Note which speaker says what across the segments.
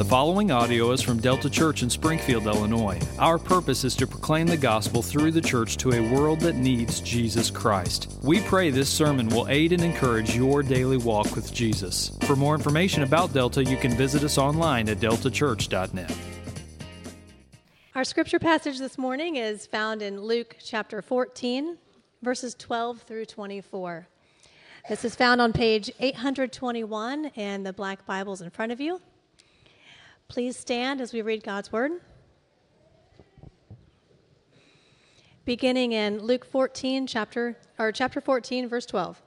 Speaker 1: The following audio is from Delta Church in Springfield, Illinois. Our purpose is to proclaim the gospel through the church to a world that needs Jesus Christ. We pray this sermon will aid and encourage your daily walk with Jesus. For more information about Delta, you can visit us online at deltachurch.net.
Speaker 2: Our scripture passage this morning is found in Luke chapter 14, verses 12 through 24. This is found on page 821 in the black Bibles in front of you. Please stand as we read God's word. Beginning in Luke 14, chapter, or chapter 14, verse 12.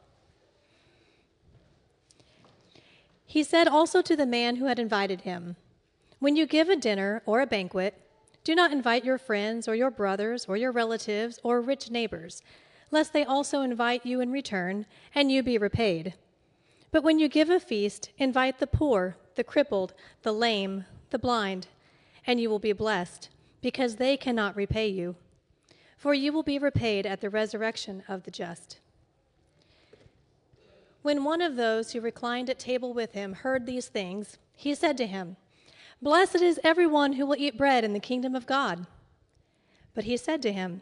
Speaker 2: He said also to the man who had invited him, When you give a dinner or a banquet, do not invite your friends or your brothers or your relatives or rich neighbors, lest they also invite you in return and you be repaid. But when you give a feast, invite the poor, the crippled, the lame, the blind, and you will be blessed, because they cannot repay you. For you will be repaid at the resurrection of the just. When one of those who reclined at table with him heard these things, he said to him, Blessed is everyone who will eat bread in the kingdom of God. But he said to him,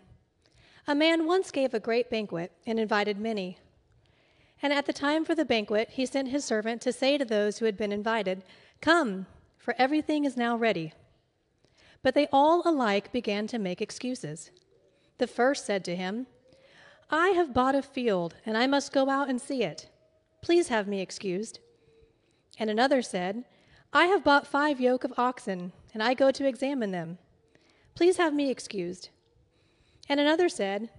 Speaker 2: A man once gave a great banquet and invited many. And at the time for the banquet, he sent his servant to say to those who had been invited, Come, for everything is now ready. But they all alike began to make excuses. The first said to him, I have bought a field, and I must go out and see it. Please have me excused. And another said, I have bought five yoke of oxen, and I go to examine them. Please have me excused. And another said,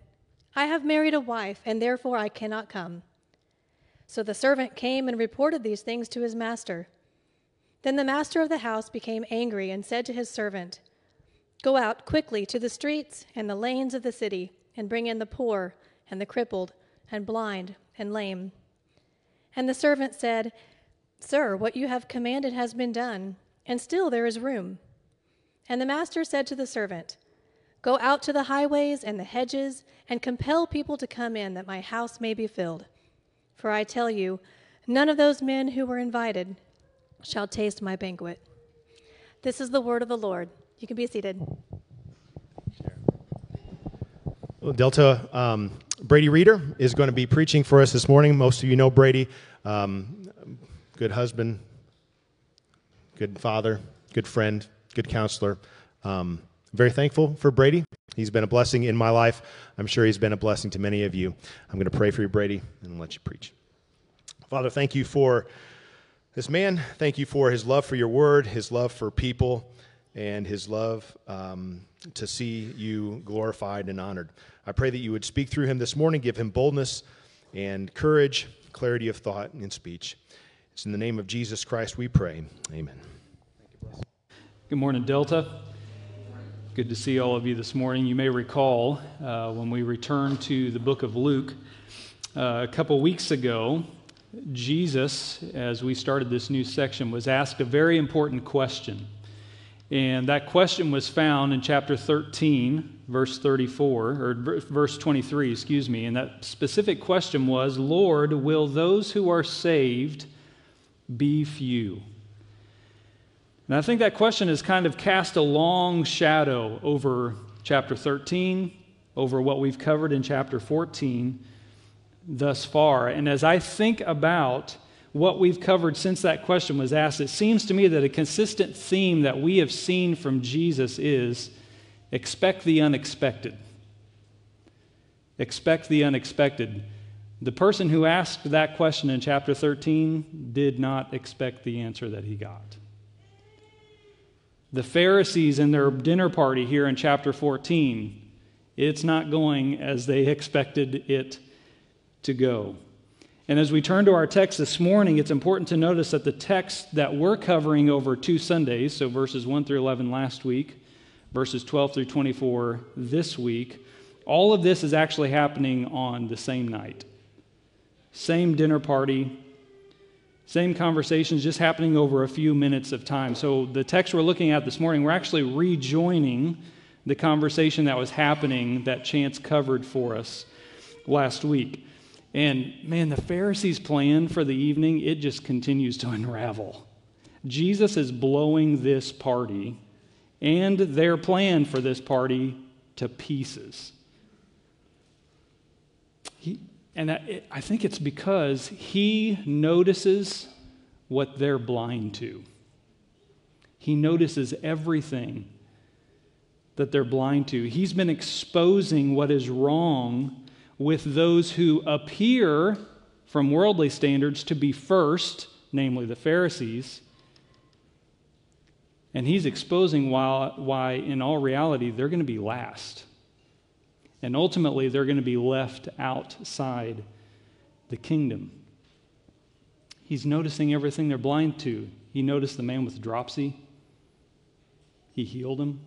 Speaker 2: I have married a wife, and therefore I cannot come. So the servant came and reported these things to his master. Then the master of the house became angry and said to his servant, Go out quickly to the streets and the lanes of the city, and bring in the poor, and the crippled, and blind, and lame. And the servant said, Sir, what you have commanded has been done, and still there is room. And the master said to the servant, Go out to the highways and the hedges, and compel people to come in, that my house may be filled. For I tell you, none of those men who were invited shall taste my banquet. This is the word of the Lord. You can be seated.
Speaker 3: Well, Delta, um, Brady Reeder is going to be preaching for us this morning. Most of you know Brady. Um, good husband, good father, good friend, good counselor. Um, very thankful for Brady. He's been a blessing in my life. I'm sure he's been a blessing to many of you. I'm going to pray for you, Brady, and let you preach. Father, thank you for this man, thank you for his love for your word, his love for people, and his love um, to see you glorified and honored. I pray that you would speak through him this morning, give him boldness and courage, clarity of thought and speech. It's in the name of Jesus Christ we pray. Amen.
Speaker 1: Good morning, Delta. Good to see all of you this morning. You may recall uh, when we returned to the book of Luke uh, a couple weeks ago, Jesus, as we started this new section, was asked a very important question. And that question was found in chapter 13, verse 34, or verse 23, excuse me. And that specific question was Lord, will those who are saved be few? And I think that question has kind of cast a long shadow over chapter 13, over what we've covered in chapter 14 thus far. And as I think about what we've covered since that question was asked, it seems to me that a consistent theme that we have seen from Jesus is expect the unexpected. Expect the unexpected. The person who asked that question in chapter 13 did not expect the answer that he got. The Pharisees in their dinner party here in chapter 14, it's not going as they expected it to go. And as we turn to our text this morning, it's important to notice that the text that we're covering over two Sundays, so verses 1 through 11 last week, verses 12 through 24 this week, all of this is actually happening on the same night. Same dinner party, same conversations, just happening over a few minutes of time. So the text we're looking at this morning, we're actually rejoining the conversation that was happening that Chance covered for us last week. And man, the Pharisees' plan for the evening, it just continues to unravel. Jesus is blowing this party and their plan for this party to pieces. He, and I, I think it's because he notices what they're blind to. He notices everything that they're blind to. He's been exposing what is wrong with those who appear, from worldly standards, to be first, namely the Pharisees. And he's exposing why, why in all reality, they're going to be last. And ultimately, they're going to be left outside the kingdom. He's noticing everything they're blind to. He noticed the man with dropsy, he healed him.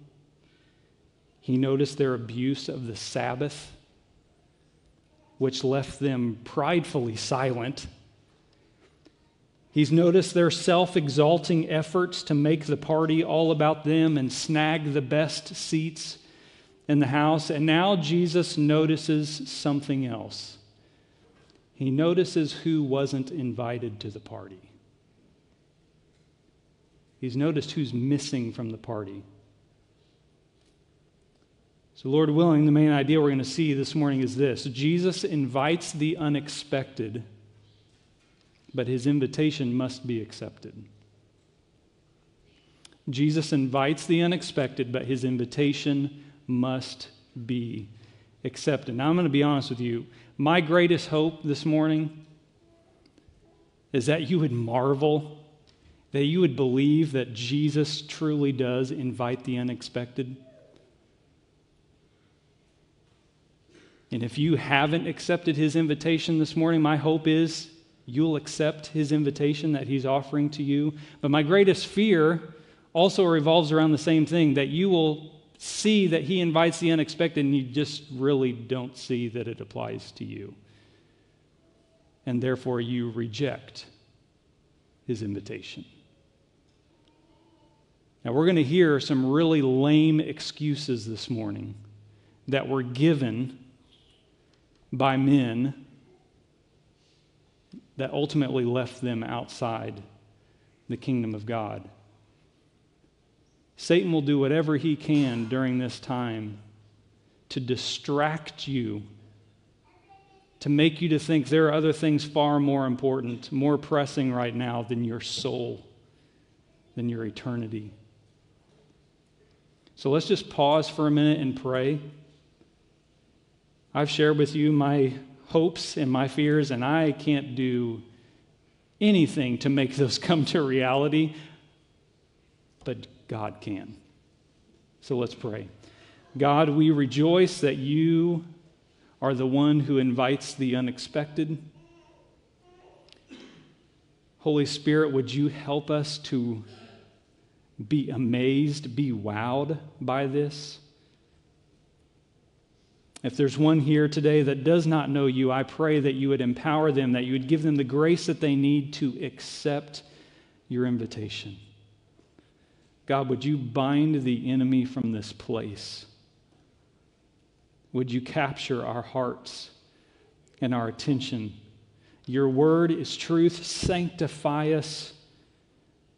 Speaker 1: He noticed their abuse of the Sabbath, which left them pridefully silent. He's noticed their self exalting efforts to make the party all about them and snag the best seats in the house. And now Jesus notices something else. He notices who wasn't invited to the party. He's noticed who's missing from the party. So, Lord willing, the main idea we're going to see this morning is this Jesus invites the unexpected, but his invitation must be accepted. Jesus invites the unexpected, but his invitation must be accepted. Now, I'm going to be honest with you. My greatest hope this morning is that you would marvel, that you would believe that Jesus truly does invite the unexpected. And if you haven't accepted his invitation this morning, my hope is you'll accept his invitation that he's offering to you. But my greatest fear also revolves around the same thing that you will see that he invites the unexpected and you just really don't see that it applies to you. And therefore, you reject his invitation. Now, we're going to hear some really lame excuses this morning that were given by men that ultimately left them outside the kingdom of God. Satan will do whatever he can during this time to distract you, to make you to think there are other things far more important, more pressing right now than your soul, than your eternity. So let's just pause for a minute and pray. I've shared with you my hopes and my fears, and I can't do anything to make those come to reality. But God can. So let's pray. God, we rejoice that you are the one who invites the unexpected. Holy Spirit, would you help us to be amazed, be wowed by this? If there's one here today that does not know you, I pray that you would empower them, that you would give them the grace that they need to accept your invitation. God, would you bind the enemy from this place? Would you capture our hearts and our attention? Your word is truth. Sanctify us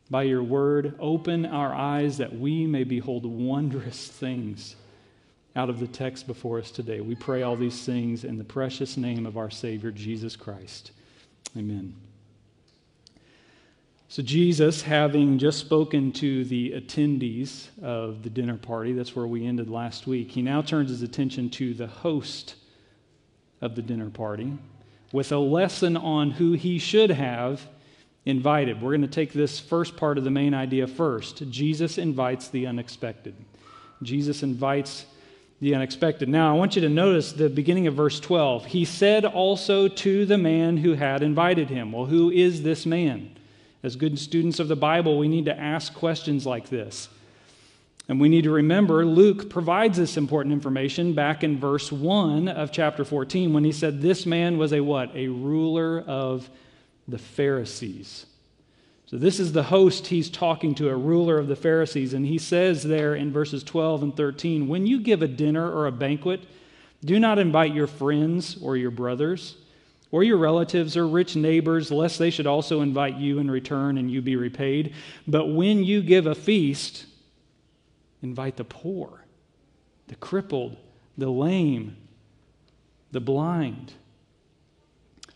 Speaker 1: by your word. Open our eyes that we may behold wondrous things out of the text before us today. We pray all these things in the precious name of our Savior, Jesus Christ. Amen. So, Jesus, having just spoken to the attendees of the dinner party, that's where we ended last week, he now turns his attention to the host of the dinner party with a lesson on who he should have invited. We're going to take this first part of the main idea first. Jesus invites the unexpected. Jesus invites the unexpected. Now, I want you to notice the beginning of verse 12. He said also to the man who had invited him. Well, who is this man? As good students of the Bible, we need to ask questions like this. And we need to remember Luke provides this important information back in verse 1 of chapter 14 when he said this man was a what? A ruler of the Pharisees. So this is the host he's talking to, a ruler of the Pharisees. And he says there in verses 12 and 13 When you give a dinner or a banquet, do not invite your friends or your brothers or your relatives or rich neighbors, lest they should also invite you in return and you be repaid. But when you give a feast, invite the poor, the crippled, the lame, the blind.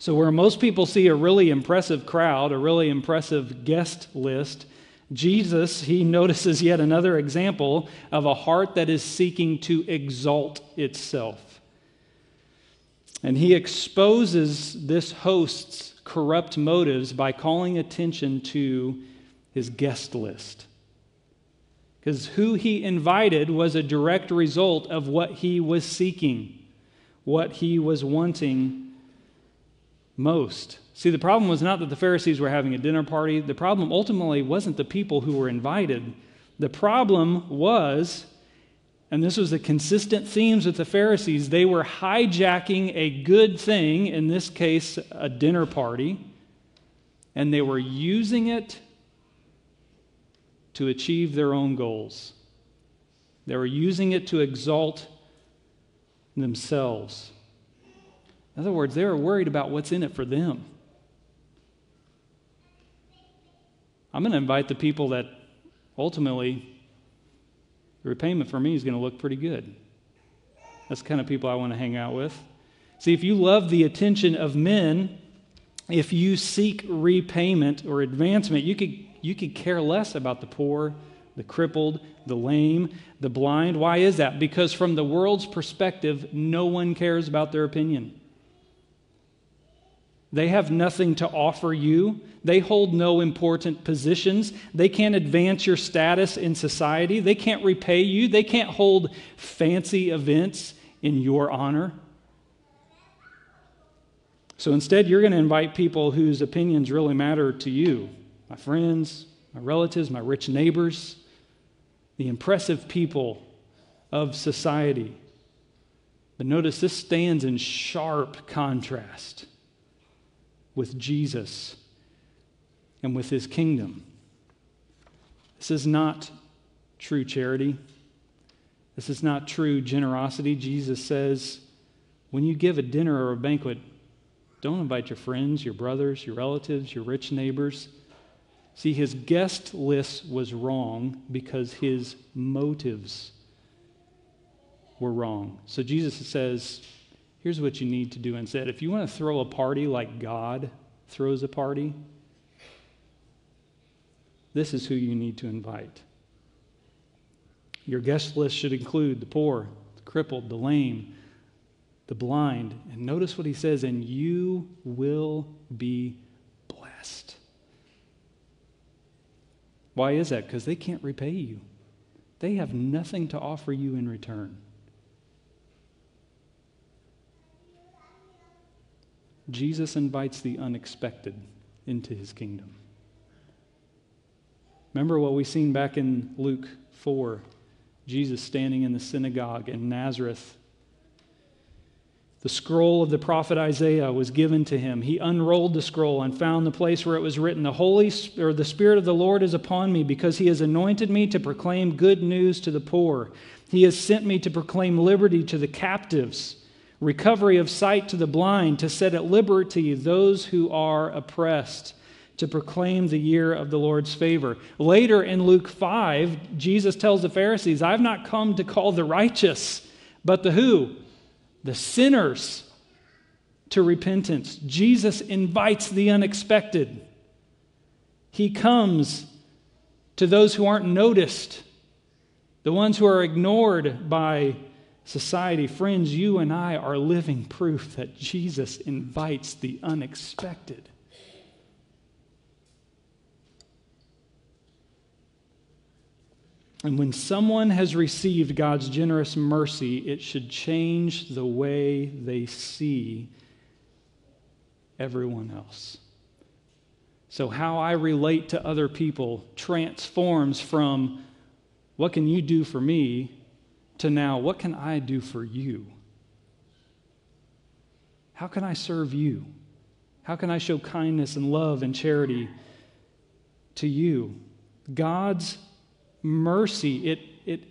Speaker 1: So, where most people see a really impressive crowd, a really impressive guest list, Jesus, he notices yet another example of a heart that is seeking to exalt itself. And he exposes this host's corrupt motives by calling attention to his guest list. Because who he invited was a direct result of what he was seeking, what he was wanting most. See, the problem was not that the Pharisees were having a dinner party. The problem ultimately wasn't the people who were invited. The problem was and this was the consistent themes with the Pharisees. They were hijacking a good thing, in this case, a dinner party, and they were using it to achieve their own goals. They were using it to exalt themselves. In other words, they were worried about what's in it for them. I'm going to invite the people that ultimately the repayment for me is going to look pretty good. That's the kind of people I want to hang out with. See, if you love the attention of men, if you seek repayment or advancement, you could, you could care less about the poor, the crippled, the lame, the blind. Why is that? Because from the world's perspective, no one cares about their opinion. They have nothing to offer you. They hold no important positions. They can't advance your status in society. They can't repay you. They can't hold fancy events in your honor. So instead, you're going to invite people whose opinions really matter to you my friends, my relatives, my rich neighbors, the impressive people of society. But notice this stands in sharp contrast with Jesus and with his kingdom. This is not true charity. This is not true generosity. Jesus says, when you give a dinner or a banquet, don't invite your friends, your brothers, your relatives, your rich neighbors. See, his guest list was wrong because his motives were wrong. So Jesus says, Here's what you need to do instead. If you want to throw a party like God throws a party, this is who you need to invite. Your guest list should include the poor, the crippled, the lame, the blind. And notice what he says, and you will be blessed. Why is that? Because they can't repay you, they have nothing to offer you in return. Jesus invites the unexpected into his kingdom. Remember what we seen back in Luke 4 Jesus standing in the synagogue in Nazareth. The scroll of the prophet Isaiah was given to him. He unrolled the scroll and found the place where it was written, "The Holy or the Spirit of the Lord is upon me because he has anointed me to proclaim good news to the poor. He has sent me to proclaim liberty to the captives." Recovery of sight to the blind, to set at liberty those who are oppressed, to proclaim the year of the Lord's favor. Later in Luke 5, Jesus tells the Pharisees, I've not come to call the righteous, but the who? The sinners to repentance. Jesus invites the unexpected. He comes to those who aren't noticed, the ones who are ignored by society, friends, you and I are living proof that Jesus invites the unexpected. And when someone has received God's generous mercy, it should change the way they see everyone else. So, how I relate to other people transforms from what can you do for me to now, what can I do for you? How can I serve you? How can I show kindness and love and charity to you? God's mercy, it, it,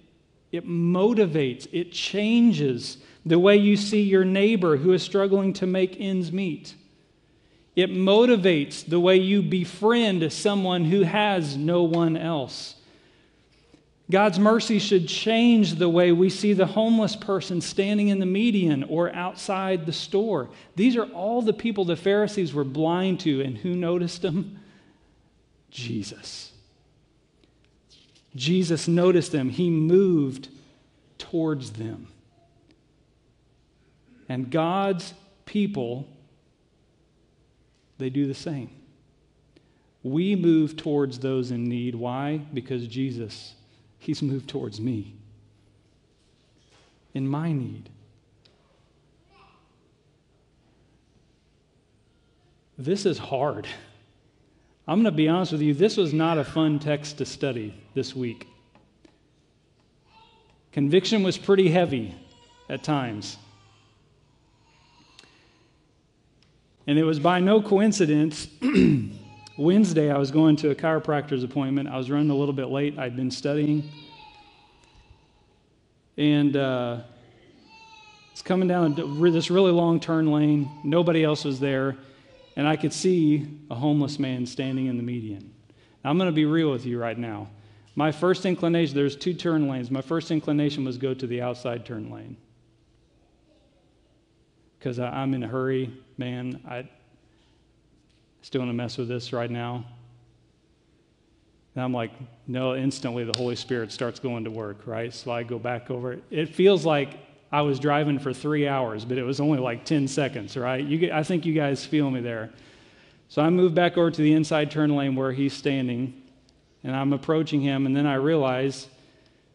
Speaker 1: it motivates, it changes the way you see your neighbor who is struggling to make ends meet. It motivates the way you befriend someone who has no one else. God's mercy should change the way we see the homeless person standing in the median or outside the store. These are all the people the Pharisees were blind to, and who noticed them? Jesus. Jesus noticed them. He moved towards them. And God's people, they do the same. We move towards those in need. Why? Because Jesus He's moved towards me in my need. This is hard. I'm going to be honest with you, this was not a fun text to study this week. Conviction was pretty heavy at times. And it was by no coincidence Wednesday, I was going to a chiropractor's appointment. I was running a little bit late. I'd been studying. And uh, it's coming down this really long turn lane. Nobody else was there. And I could see a homeless man standing in the median. Now, I'm going to be real with you right now. My first inclination, there's two turn lanes. My first inclination was go to the outside turn lane. Because I'm in a hurry, man. I, still want to mess with this right now? And I'm like, no, instantly the Holy Spirit starts going to work, right? So I go back over it. It feels like I was driving for three hours, but it was only like 10 seconds, right? You, I think you guys feel me there. So I move back over to the inside turn lane where he's standing, and I'm approaching him, and then I realize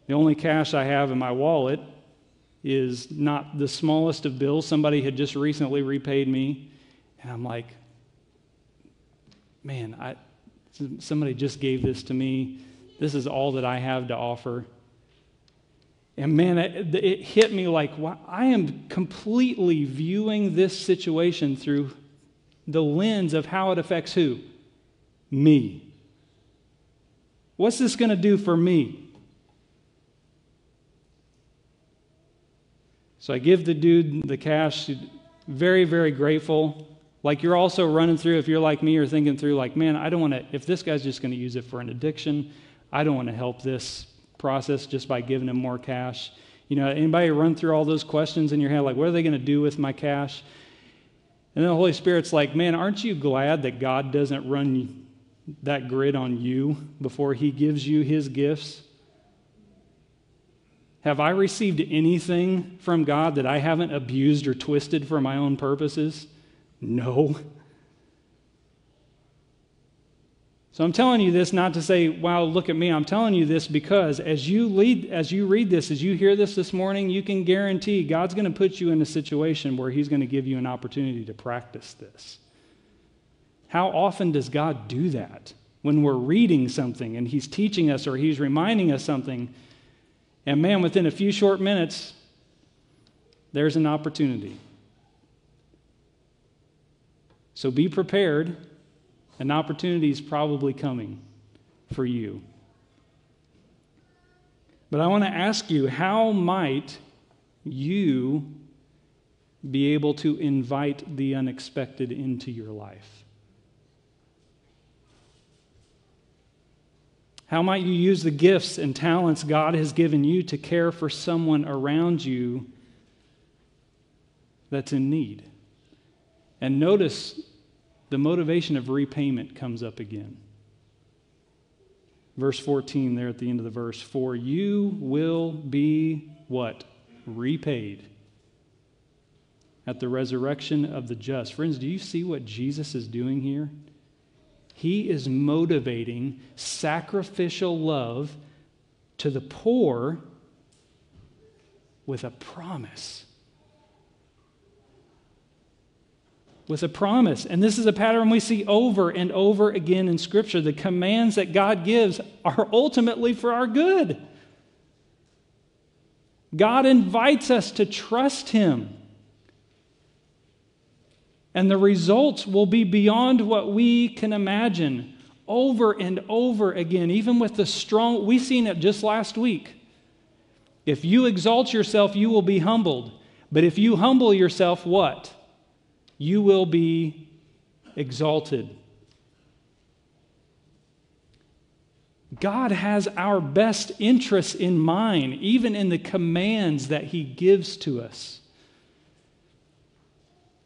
Speaker 1: the only cash I have in my wallet is not the smallest of bills. Somebody had just recently repaid me. And I'm like, man, I, somebody just gave this to me. This is all that I have to offer. And man, it, it hit me like wow, I am completely viewing this situation through the lens of how it affects who? Me. What's this going to do for me? So I give the dude the cash, very, very grateful. Like you're also running through, if you're like me, you're thinking through, like, man, I don't want to, if this guy's just going to use it for an addiction, I don't want to help this process just by giving him more cash. You know, anybody run through all those questions in your head, like, what are they going to do with my cash? And then the Holy Spirit's like, man, aren't you glad that God doesn't run that grid on you before he gives you his gifts? Have I received anything from God that I haven't abused or twisted for my own purposes? No. So I'm telling you this not to say, wow, look at me. I'm telling you this because as you lead as you read this, as you hear this this morning, you can guarantee God's going to put you in a situation where he's going to give you an opportunity to practice this. How often does God do that? When we're reading something and he's teaching us or he's reminding us something, and man, within a few short minutes, there's an opportunity. So be prepared. An opportunity is probably coming for you. But I want to ask you how might you be able to invite the unexpected into your life? How might you use the gifts and talents God has given you to care for someone around you that's in need? And notice the motivation of repayment comes up again. Verse 14, there at the end of the verse, for you will be what? Repaid at the resurrection of the just. Friends, do you see what Jesus is doing here? He is motivating sacrificial love to the poor with a promise. With a promise. And this is a pattern we see over and over again in Scripture. The commands that God gives are ultimately for our good. God invites us to trust Him. And the results will be beyond what we can imagine over and over again, even with the strong, we seen it just last week. If you exalt yourself, you will be humbled. But if you humble yourself, what? You will be exalted. God has our best interests in mind, even in the commands that He gives to us.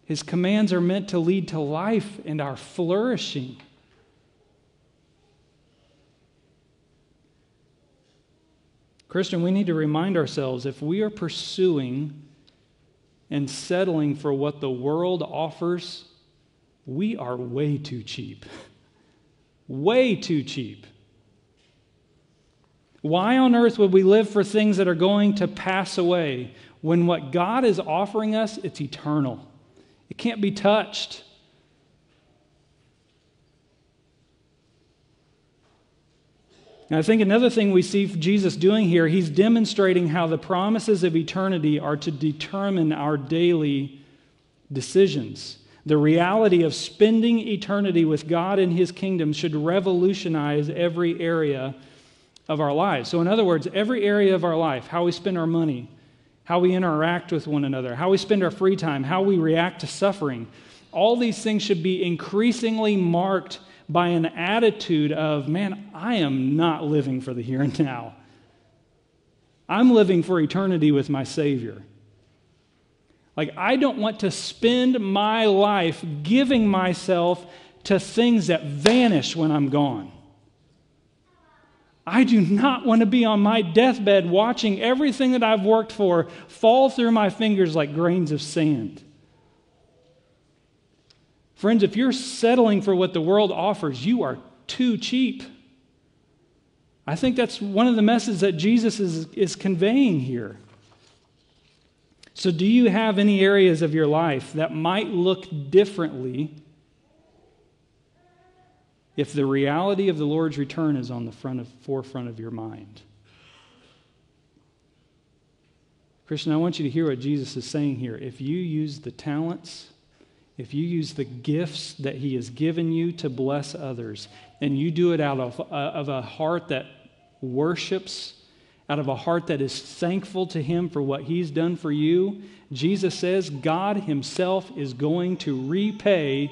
Speaker 1: His commands are meant to lead to life and our flourishing. Christian, we need to remind ourselves if we are pursuing and settling for what the world offers, we are way too cheap. way too cheap. Why on earth would we live for things that are going to pass away when what God is offering us, it's eternal? It can't be touched. And I think another thing we see Jesus doing here, he's demonstrating how the promises of eternity are to determine our daily decisions. The reality of spending eternity with God in his kingdom should revolutionize every area of our lives. So, in other words, every area of our life, how we spend our money, how we interact with one another, how we spend our free time, how we react to suffering, all these things should be increasingly marked by an attitude of, man, I am not living for the here and now. I'm living for eternity with my Savior. Like, I don't want to spend my life giving myself to things that vanish when I'm gone. I do not want to be on my deathbed watching everything that I've worked for fall through my fingers like grains of sand. Friends, if you're settling for what the world offers, you are too cheap. I think that's one of the messages that Jesus is, is conveying here. So, do you have any areas of your life that might look differently if the reality of the Lord's return is on the front of, forefront of your mind? Christian, I want you to hear what Jesus is saying here. If you use the talents if you use the gifts that He has given you to bless others, and you do it out of, uh, of a heart that worships, out of a heart that is thankful to Him for what He's done for you, Jesus says God Himself is going to repay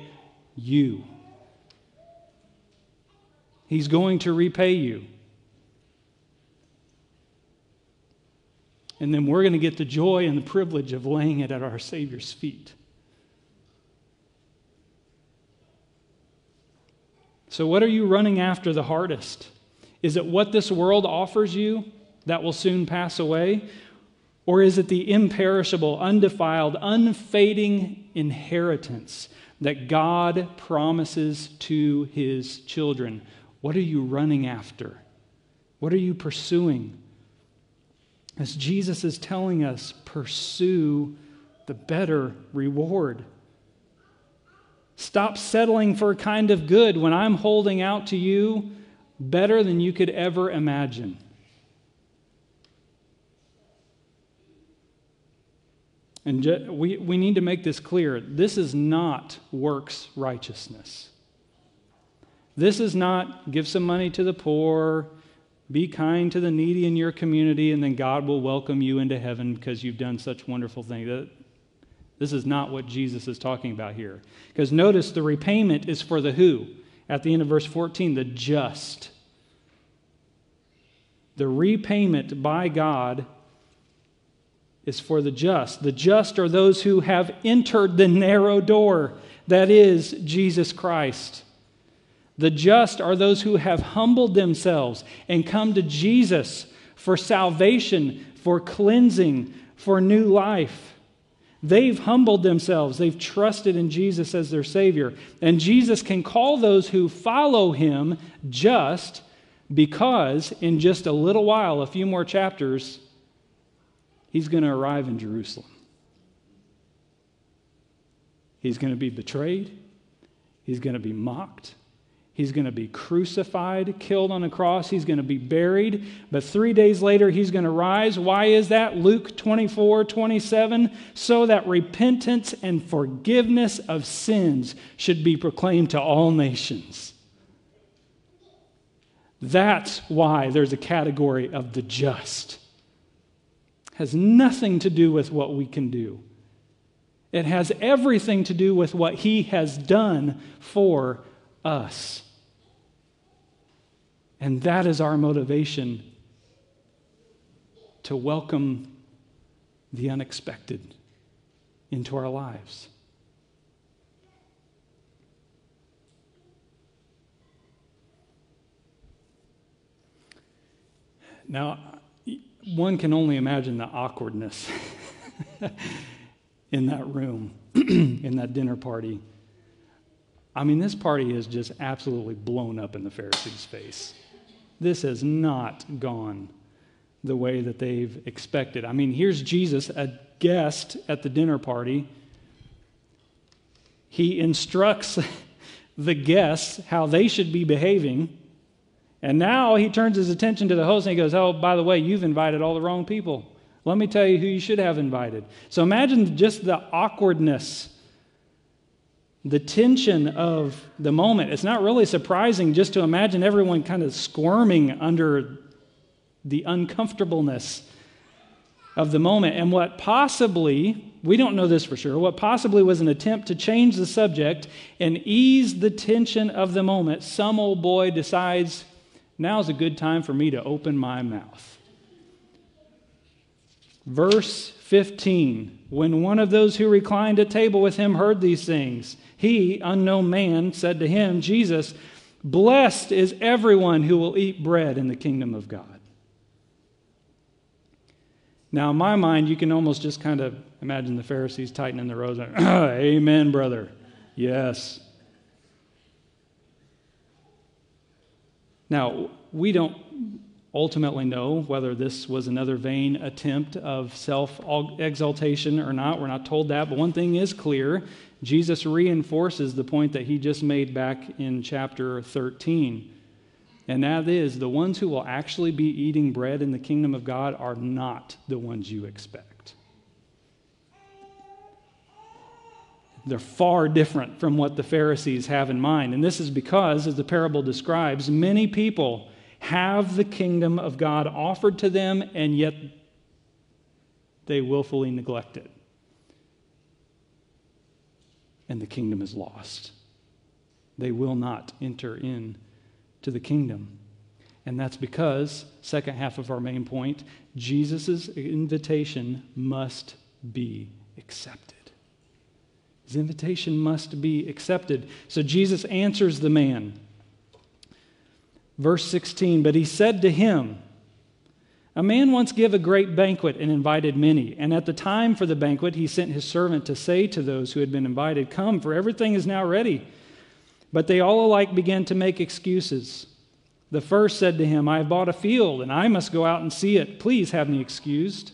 Speaker 1: you. He's going to repay you. And then we're going to get the joy and the privilege of laying it at our Savior's feet. So, what are you running after the hardest? Is it what this world offers you that will soon pass away? Or is it the imperishable, undefiled, unfading inheritance that God promises to his children? What are you running after? What are you pursuing? As Jesus is telling us, pursue the better reward. Stop settling for a kind of good when I'm holding out to you better than you could ever imagine. And we, we need to make this clear. This is not works righteousness. This is not give some money to the poor, be kind to the needy in your community, and then God will welcome you into heaven because you've done such wonderful things. This is not what Jesus is talking about here. Because notice the repayment is for the who? At the end of verse 14, the just. The repayment by God is for the just. The just are those who have entered the narrow door, that is, Jesus Christ. The just are those who have humbled themselves and come to Jesus for salvation, for cleansing, for new life. They've humbled themselves. They've trusted in Jesus as their Savior. And Jesus can call those who follow him just because in just a little while, a few more chapters, he's going to arrive in Jerusalem. He's going to be betrayed, he's going to be mocked, He's going to be crucified, killed on a cross. He's going to be buried. But three days later, he's going to rise. Why is that? Luke 24, 27. So that repentance and forgiveness of sins should be proclaimed to all nations. That's why there's a category of the just. It Has nothing to do with what we can do. It has everything to do with what he has done for us. And that is our motivation to welcome the unexpected into our lives. Now, one can only imagine the awkwardness in that room, in that dinner party. I mean, this party is just absolutely blown up in the Pharisees' face. This has not gone the way that they've expected. I mean, here's Jesus, a guest at the dinner party. He instructs the guests how they should be behaving. And now he turns his attention to the host and he goes, Oh, by the way, you've invited all the wrong people. Let me tell you who you should have invited. So imagine just the awkwardness, the tension of the moment. It's not really surprising just to imagine everyone kind of squirming under the uncomfortableness of the moment. And what possibly, we don't know this for sure, what possibly was an attempt to change the subject and ease the tension of the moment, some old boy decides now's a good time for me to open my mouth. Verse 15 When one of those who reclined at table with him heard these things, he, unknown man, said to him, Jesus, Blessed is everyone who will eat bread in the kingdom of God. Now, in my mind, you can almost just kind of imagine the Pharisees tightening their rows. Amen, brother. Yes. Now, we don't ultimately know whether this was another vain attempt of self exaltation or not. We're not told that. But one thing is clear Jesus reinforces the point that he just made back in chapter 13. And that is the ones who will actually be eating bread in the kingdom of God are not the ones you expect. They're far different from what the Pharisees have in mind. And this is because, as the parable describes, many people have the kingdom of God offered to them, and yet they willfully neglect it. And the kingdom is lost. They will not enter in to the kingdom. And that's because, second half of our main point, Jesus' invitation must be accepted. His invitation must be accepted. So Jesus answers the man. Verse 16, but he said to him, A man once gave a great banquet and invited many. And at the time for the banquet, he sent his servant to say to those who had been invited, Come, for everything is now ready. But they all alike began to make excuses. The first said to him, I have bought a field, and I must go out and see it. Please have me excused.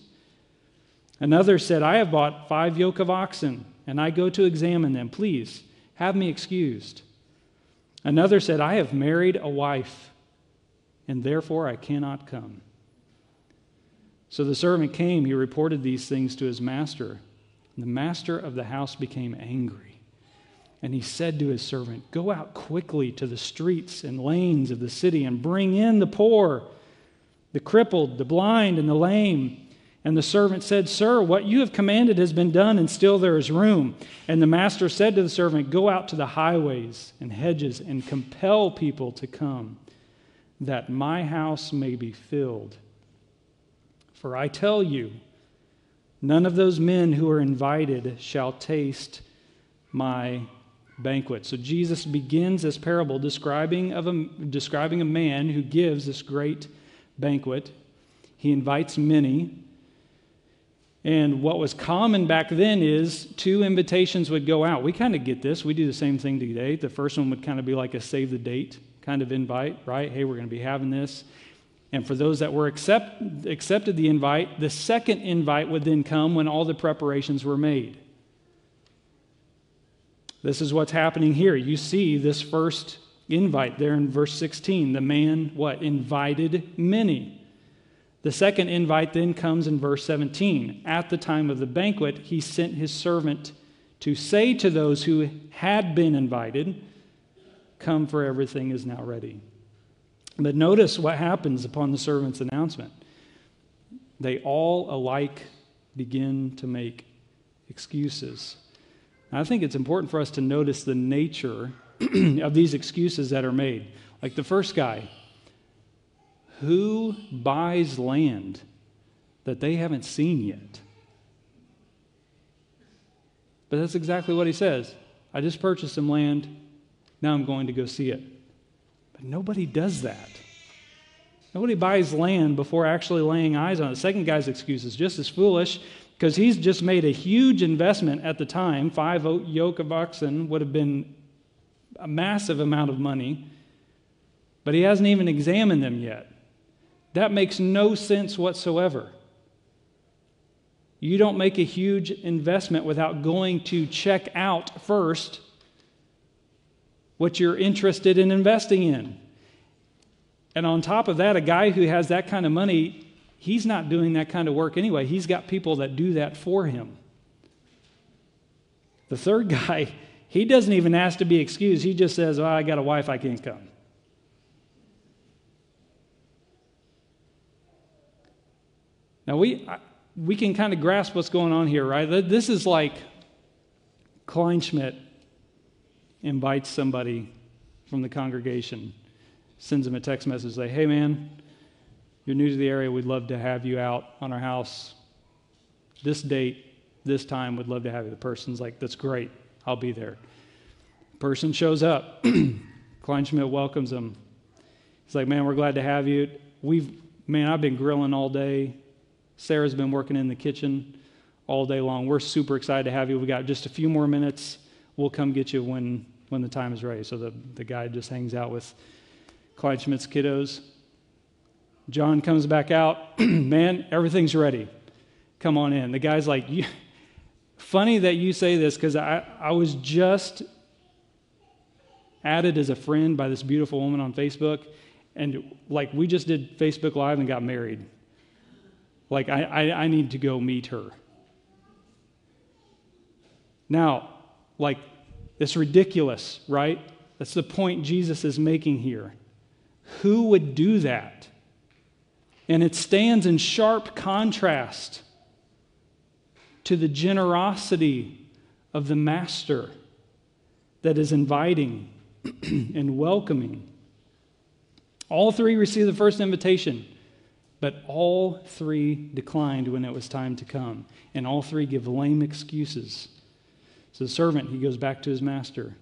Speaker 1: Another said, I have bought five yoke of oxen and I go to examine them. Please have me excused. Another said, I have married a wife, and therefore I cannot come. So the servant came, he reported these things to his master. The master of the house became angry. And he said to his servant, Go out quickly to the streets and lanes of the city and bring in the poor, the crippled, the blind, and the lame. And the servant said, Sir, what you have commanded has been done, and still there is room. And the master said to the servant, Go out to the highways and hedges and compel people to come, that my house may be filled. For I tell you, none of those men who are invited shall taste my banquet. So Jesus begins this parable describing, of a, describing a man who gives this great banquet. He invites many. And what was common back then is two invitations would go out. We kind of get this. We do the same thing today. The first one would kind of be like a save the date kind of invite, right? Hey, we're going to be having this. And for those that were accept, accepted the invite, the second invite would then come when all the preparations were made. This is what's happening here. You see this first invite there in verse 16. The man, what? Invited many. The second invite then comes in verse 17. At the time of the banquet, he sent his servant to say to those who had been invited, Come, for everything is now ready. But notice what happens upon the servant's announcement. They all alike begin to make excuses. I think it's important for us to notice the nature of these excuses that are made. Like the first guy, who buys land that they haven't seen yet? But that's exactly what he says. I just purchased some land. Now I'm going to go see it. But nobody does that. Nobody buys land before actually laying eyes on it. The second guy's excuse is just as foolish because he's just made a huge investment at the time. Five yoke of oxen would have been a massive amount of money, but he hasn't even examined them yet. That makes no sense whatsoever. You don't make a huge investment without going to check out first what you're interested in investing in. And on top of that, a guy who has that kind of money, he's not doing that kind of work anyway. He's got people that do that for him. The third guy, he doesn't even ask to be excused. He just says, oh, I got a wife, I can't come. Now, we, we can kind of grasp what's going on here, right? This is like Kleinschmidt invites somebody from the congregation, sends them a text message, say, hey man, you're new to the area, we'd love to have you out on our house. This date, this time, We'd love to have you. The person's like, that's great, I'll be there. Person shows up, Kleinschmidt welcomes him. He's like, man, we're glad to have you. We've, man, I've been grilling all day. Sarah's been working in the kitchen all day long. We're super excited to have you. We got just a few more minutes. We'll come get you when, when the time is ready. So the, the guy just hangs out with Clyde Kleinschmidt's kiddos. John comes back out. Man, everything's ready. Come on in. The guy's like, funny that you say this because I, I was just added as a friend by this beautiful woman on Facebook. And like, we just did Facebook Live and got married. Like, I, I, I need to go meet her. Now, like, it's ridiculous, right? That's the point Jesus is making here. Who would do that? And it stands in sharp contrast to the generosity of the Master that is inviting and welcoming. All three received the first invitation. But all three declined when it was time to come, and all three give lame excuses. So the servant, he goes back to his master,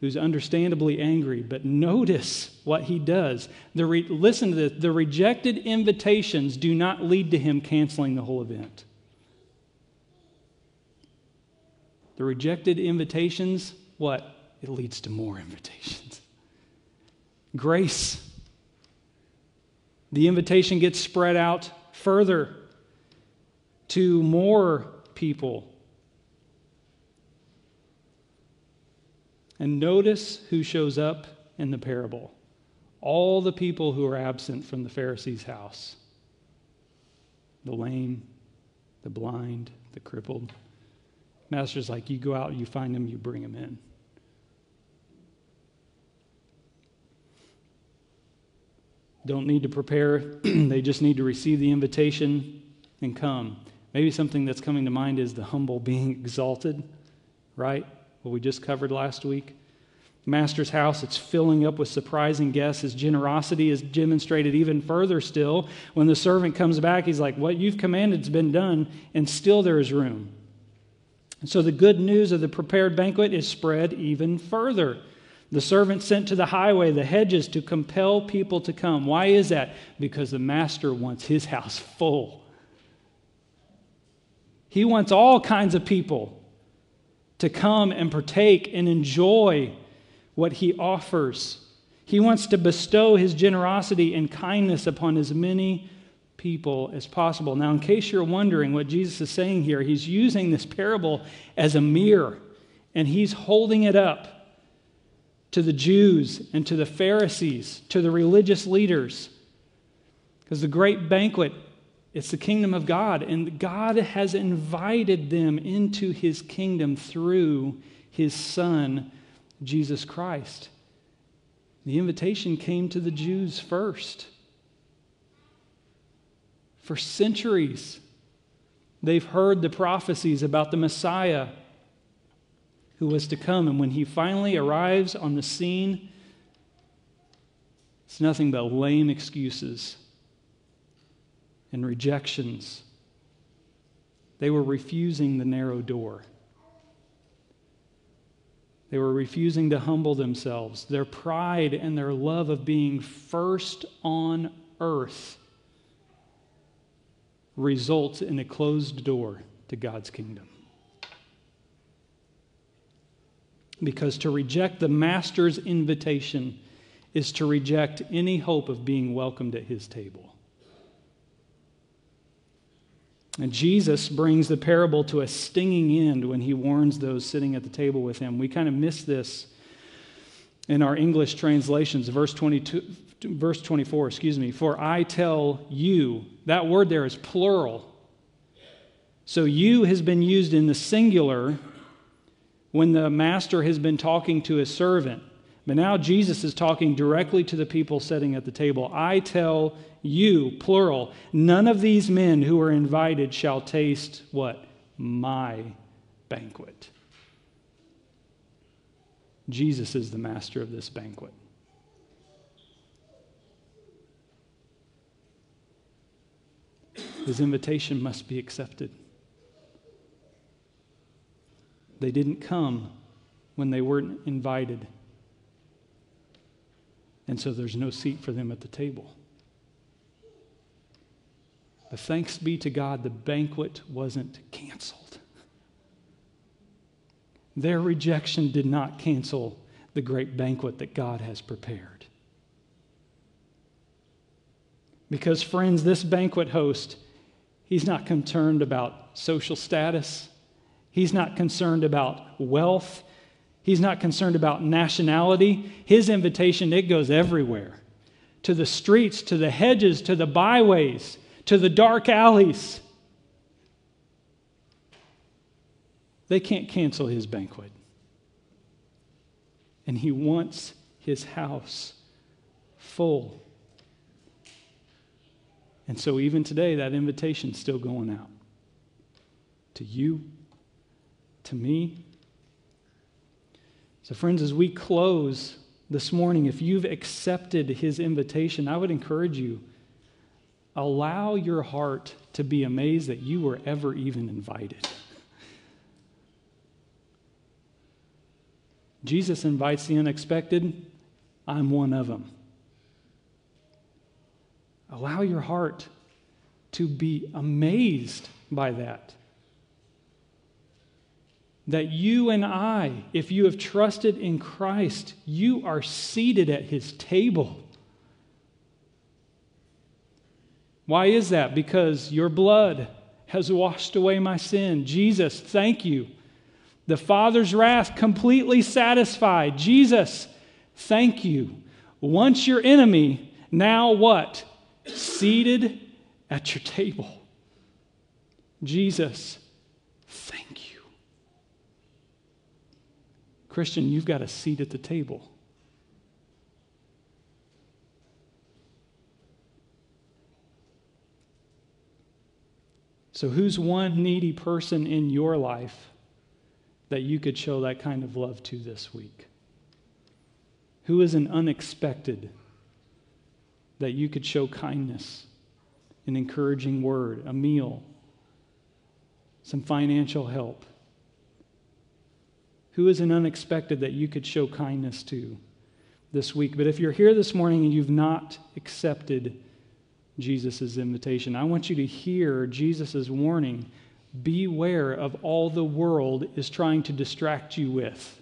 Speaker 1: who's understandably angry, but notice what he does. The re- listen to this the rejected invitations do not lead to him canceling the whole event. The rejected invitations, what? It leads to more invitations. Grace the invitation gets spread out further to more people. And notice who shows up in the parable all the people who are absent from the Pharisee's house the lame, the blind, the crippled. Master's like, you go out, you find them, you bring them in. don't need to prepare, they just need to receive the invitation and come. Maybe something that's coming to mind is the humble being exalted, right? What we just covered last week. Master's house, it's filling up with surprising guests. His generosity is demonstrated even further still. When the servant comes back, he's like, What you've commanded has been done, and still there is room. And so the good news of the prepared banquet is spread even further. The servant sent to the highway, the hedges, to compel people to come. Why is that? Because the master wants his house full. He wants all kinds of people to come and partake and enjoy what he offers. He wants to bestow his generosity and kindness upon as many people as possible. Now, in case you're wondering what Jesus is saying here, he's using this parable as a mirror and he's holding it up to the Jews and to the Pharisees, to the religious leaders. Because the great banquet, it's the kingdom of God, and God has invited them into his kingdom through his Son, Jesus Christ. The invitation came to the Jews first. For centuries, they've heard the prophecies about the Messiah who was to come. And when he finally arrives on the scene, it's nothing but lame excuses and rejections. They were refusing the narrow door. They were refusing to humble themselves. Their pride and their love of being first on earth results in a closed door to God's kingdom. Because to reject the Master's invitation is to reject any hope of being welcomed at his table. And Jesus brings the parable to a stinging end when he warns those sitting at the table with him. We kind of miss this in our English translations, verse 22, verse 24, excuse me. For I tell you, that word there is plural. So you has been used in the singular when the master has been talking to his servant. But now Jesus is talking directly to the people sitting at the table. I tell you, plural, none of these men who are invited shall taste what? My banquet. Jesus is the master of this banquet. His invitation must be accepted. They didn't come when they weren't invited. And so there's no seat for them at the table. But thanks be to God, the banquet wasn't canceled. Their rejection did not cancel the great banquet that God has prepared. Because, friends, this banquet host, he's not concerned about social status, he's not concerned about wealth, he's not concerned about nationality. His invitation, it goes everywhere to the streets, to the hedges, to the byways, to the dark alleys. They can't cancel his banquet. And he wants his house full. And so, even today, that invitation's still going out to you, to me. So, friends, as we close this morning, if you've accepted his invitation, I would encourage you allow your heart to be amazed that you were ever even invited. Jesus invites the unexpected. I'm one of them. Allow your heart to be amazed by that. That you and I, if you have trusted in Christ, you are seated at his table. Why is that? Because your blood has washed away my sin. Jesus, thank you the Father's wrath completely satisfied. Jesus, thank you. Once your enemy, now what? Seated at your table. Jesus, thank you. Christian, you've got a seat at the table. So, who's one needy person in your life that you could show that kind of love to this week? Who is an unexpected that you could show kindness, an encouraging word, a meal, some financial help? Who is an unexpected that you could show kindness to this week? But if you're here this morning and you've not accepted Jesus' invitation, I want you to hear Jesus' warning beware of all the world is trying to distract you with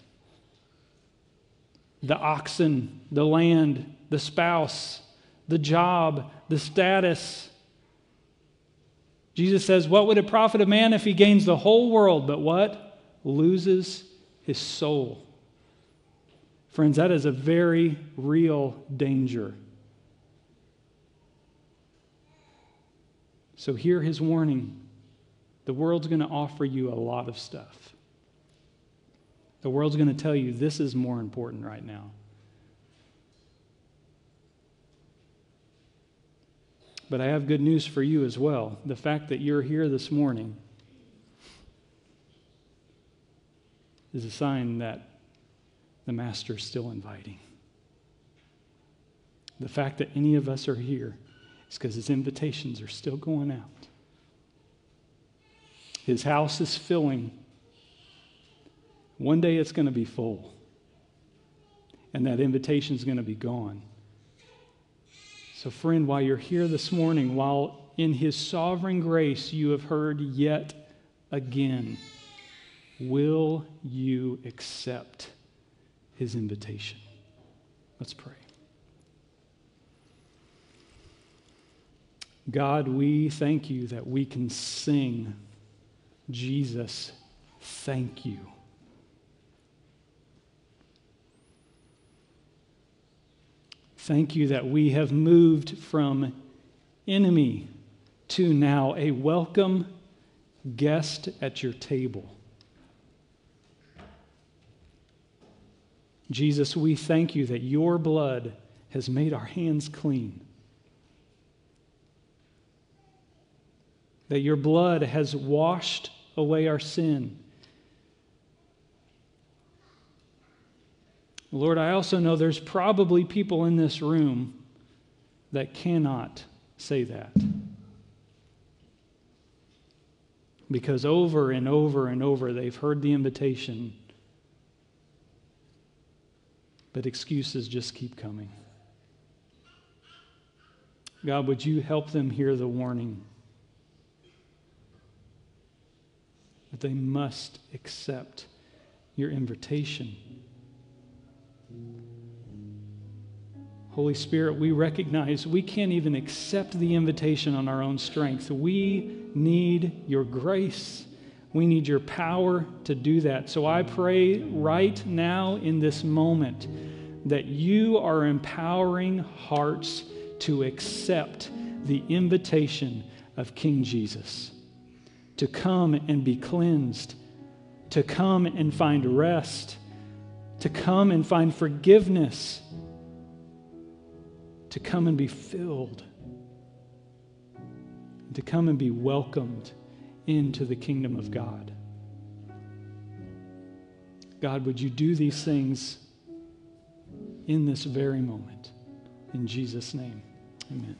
Speaker 1: the oxen, the land, the spouse, the job, the status. Jesus says, What would it profit a man if he gains the whole world, but what? Loses his soul. Friends, that is a very real danger. So hear his warning. The world's going to offer you a lot of stuff. The world's going to tell you this is more important right now. But I have good news for you as well. The fact that you're here this morning is a sign that the Master is still inviting. The fact that any of us are here is because his invitations are still going out. His house is filling. One day it's going to be full, and that invitation is going to be gone. So, friend, while you're here this morning, while in his sovereign grace you have heard yet again, will you accept his invitation? Let's pray. God, we thank you that we can sing, Jesus, thank you. Thank you that we have moved from enemy to now a welcome guest at your table. Jesus, we thank you that your blood has made our hands clean. that your blood has washed away our sin. Lord, I also know there's probably people in this room that cannot say that. Because over and over and over they've heard the invitation, but excuses just keep coming. God, would you help them hear the warning? that they must accept your invitation. Holy Spirit, we recognize we can't even accept the invitation on our own strength. We need your grace. We need your power to do that. So I pray right now in this moment that you are empowering hearts to accept the invitation of King Jesus to come and be cleansed, to come and find rest, to come and find forgiveness, to come and be filled, to come and be welcomed into the kingdom of God. God, would you do these things in this very moment? In Jesus' name, amen.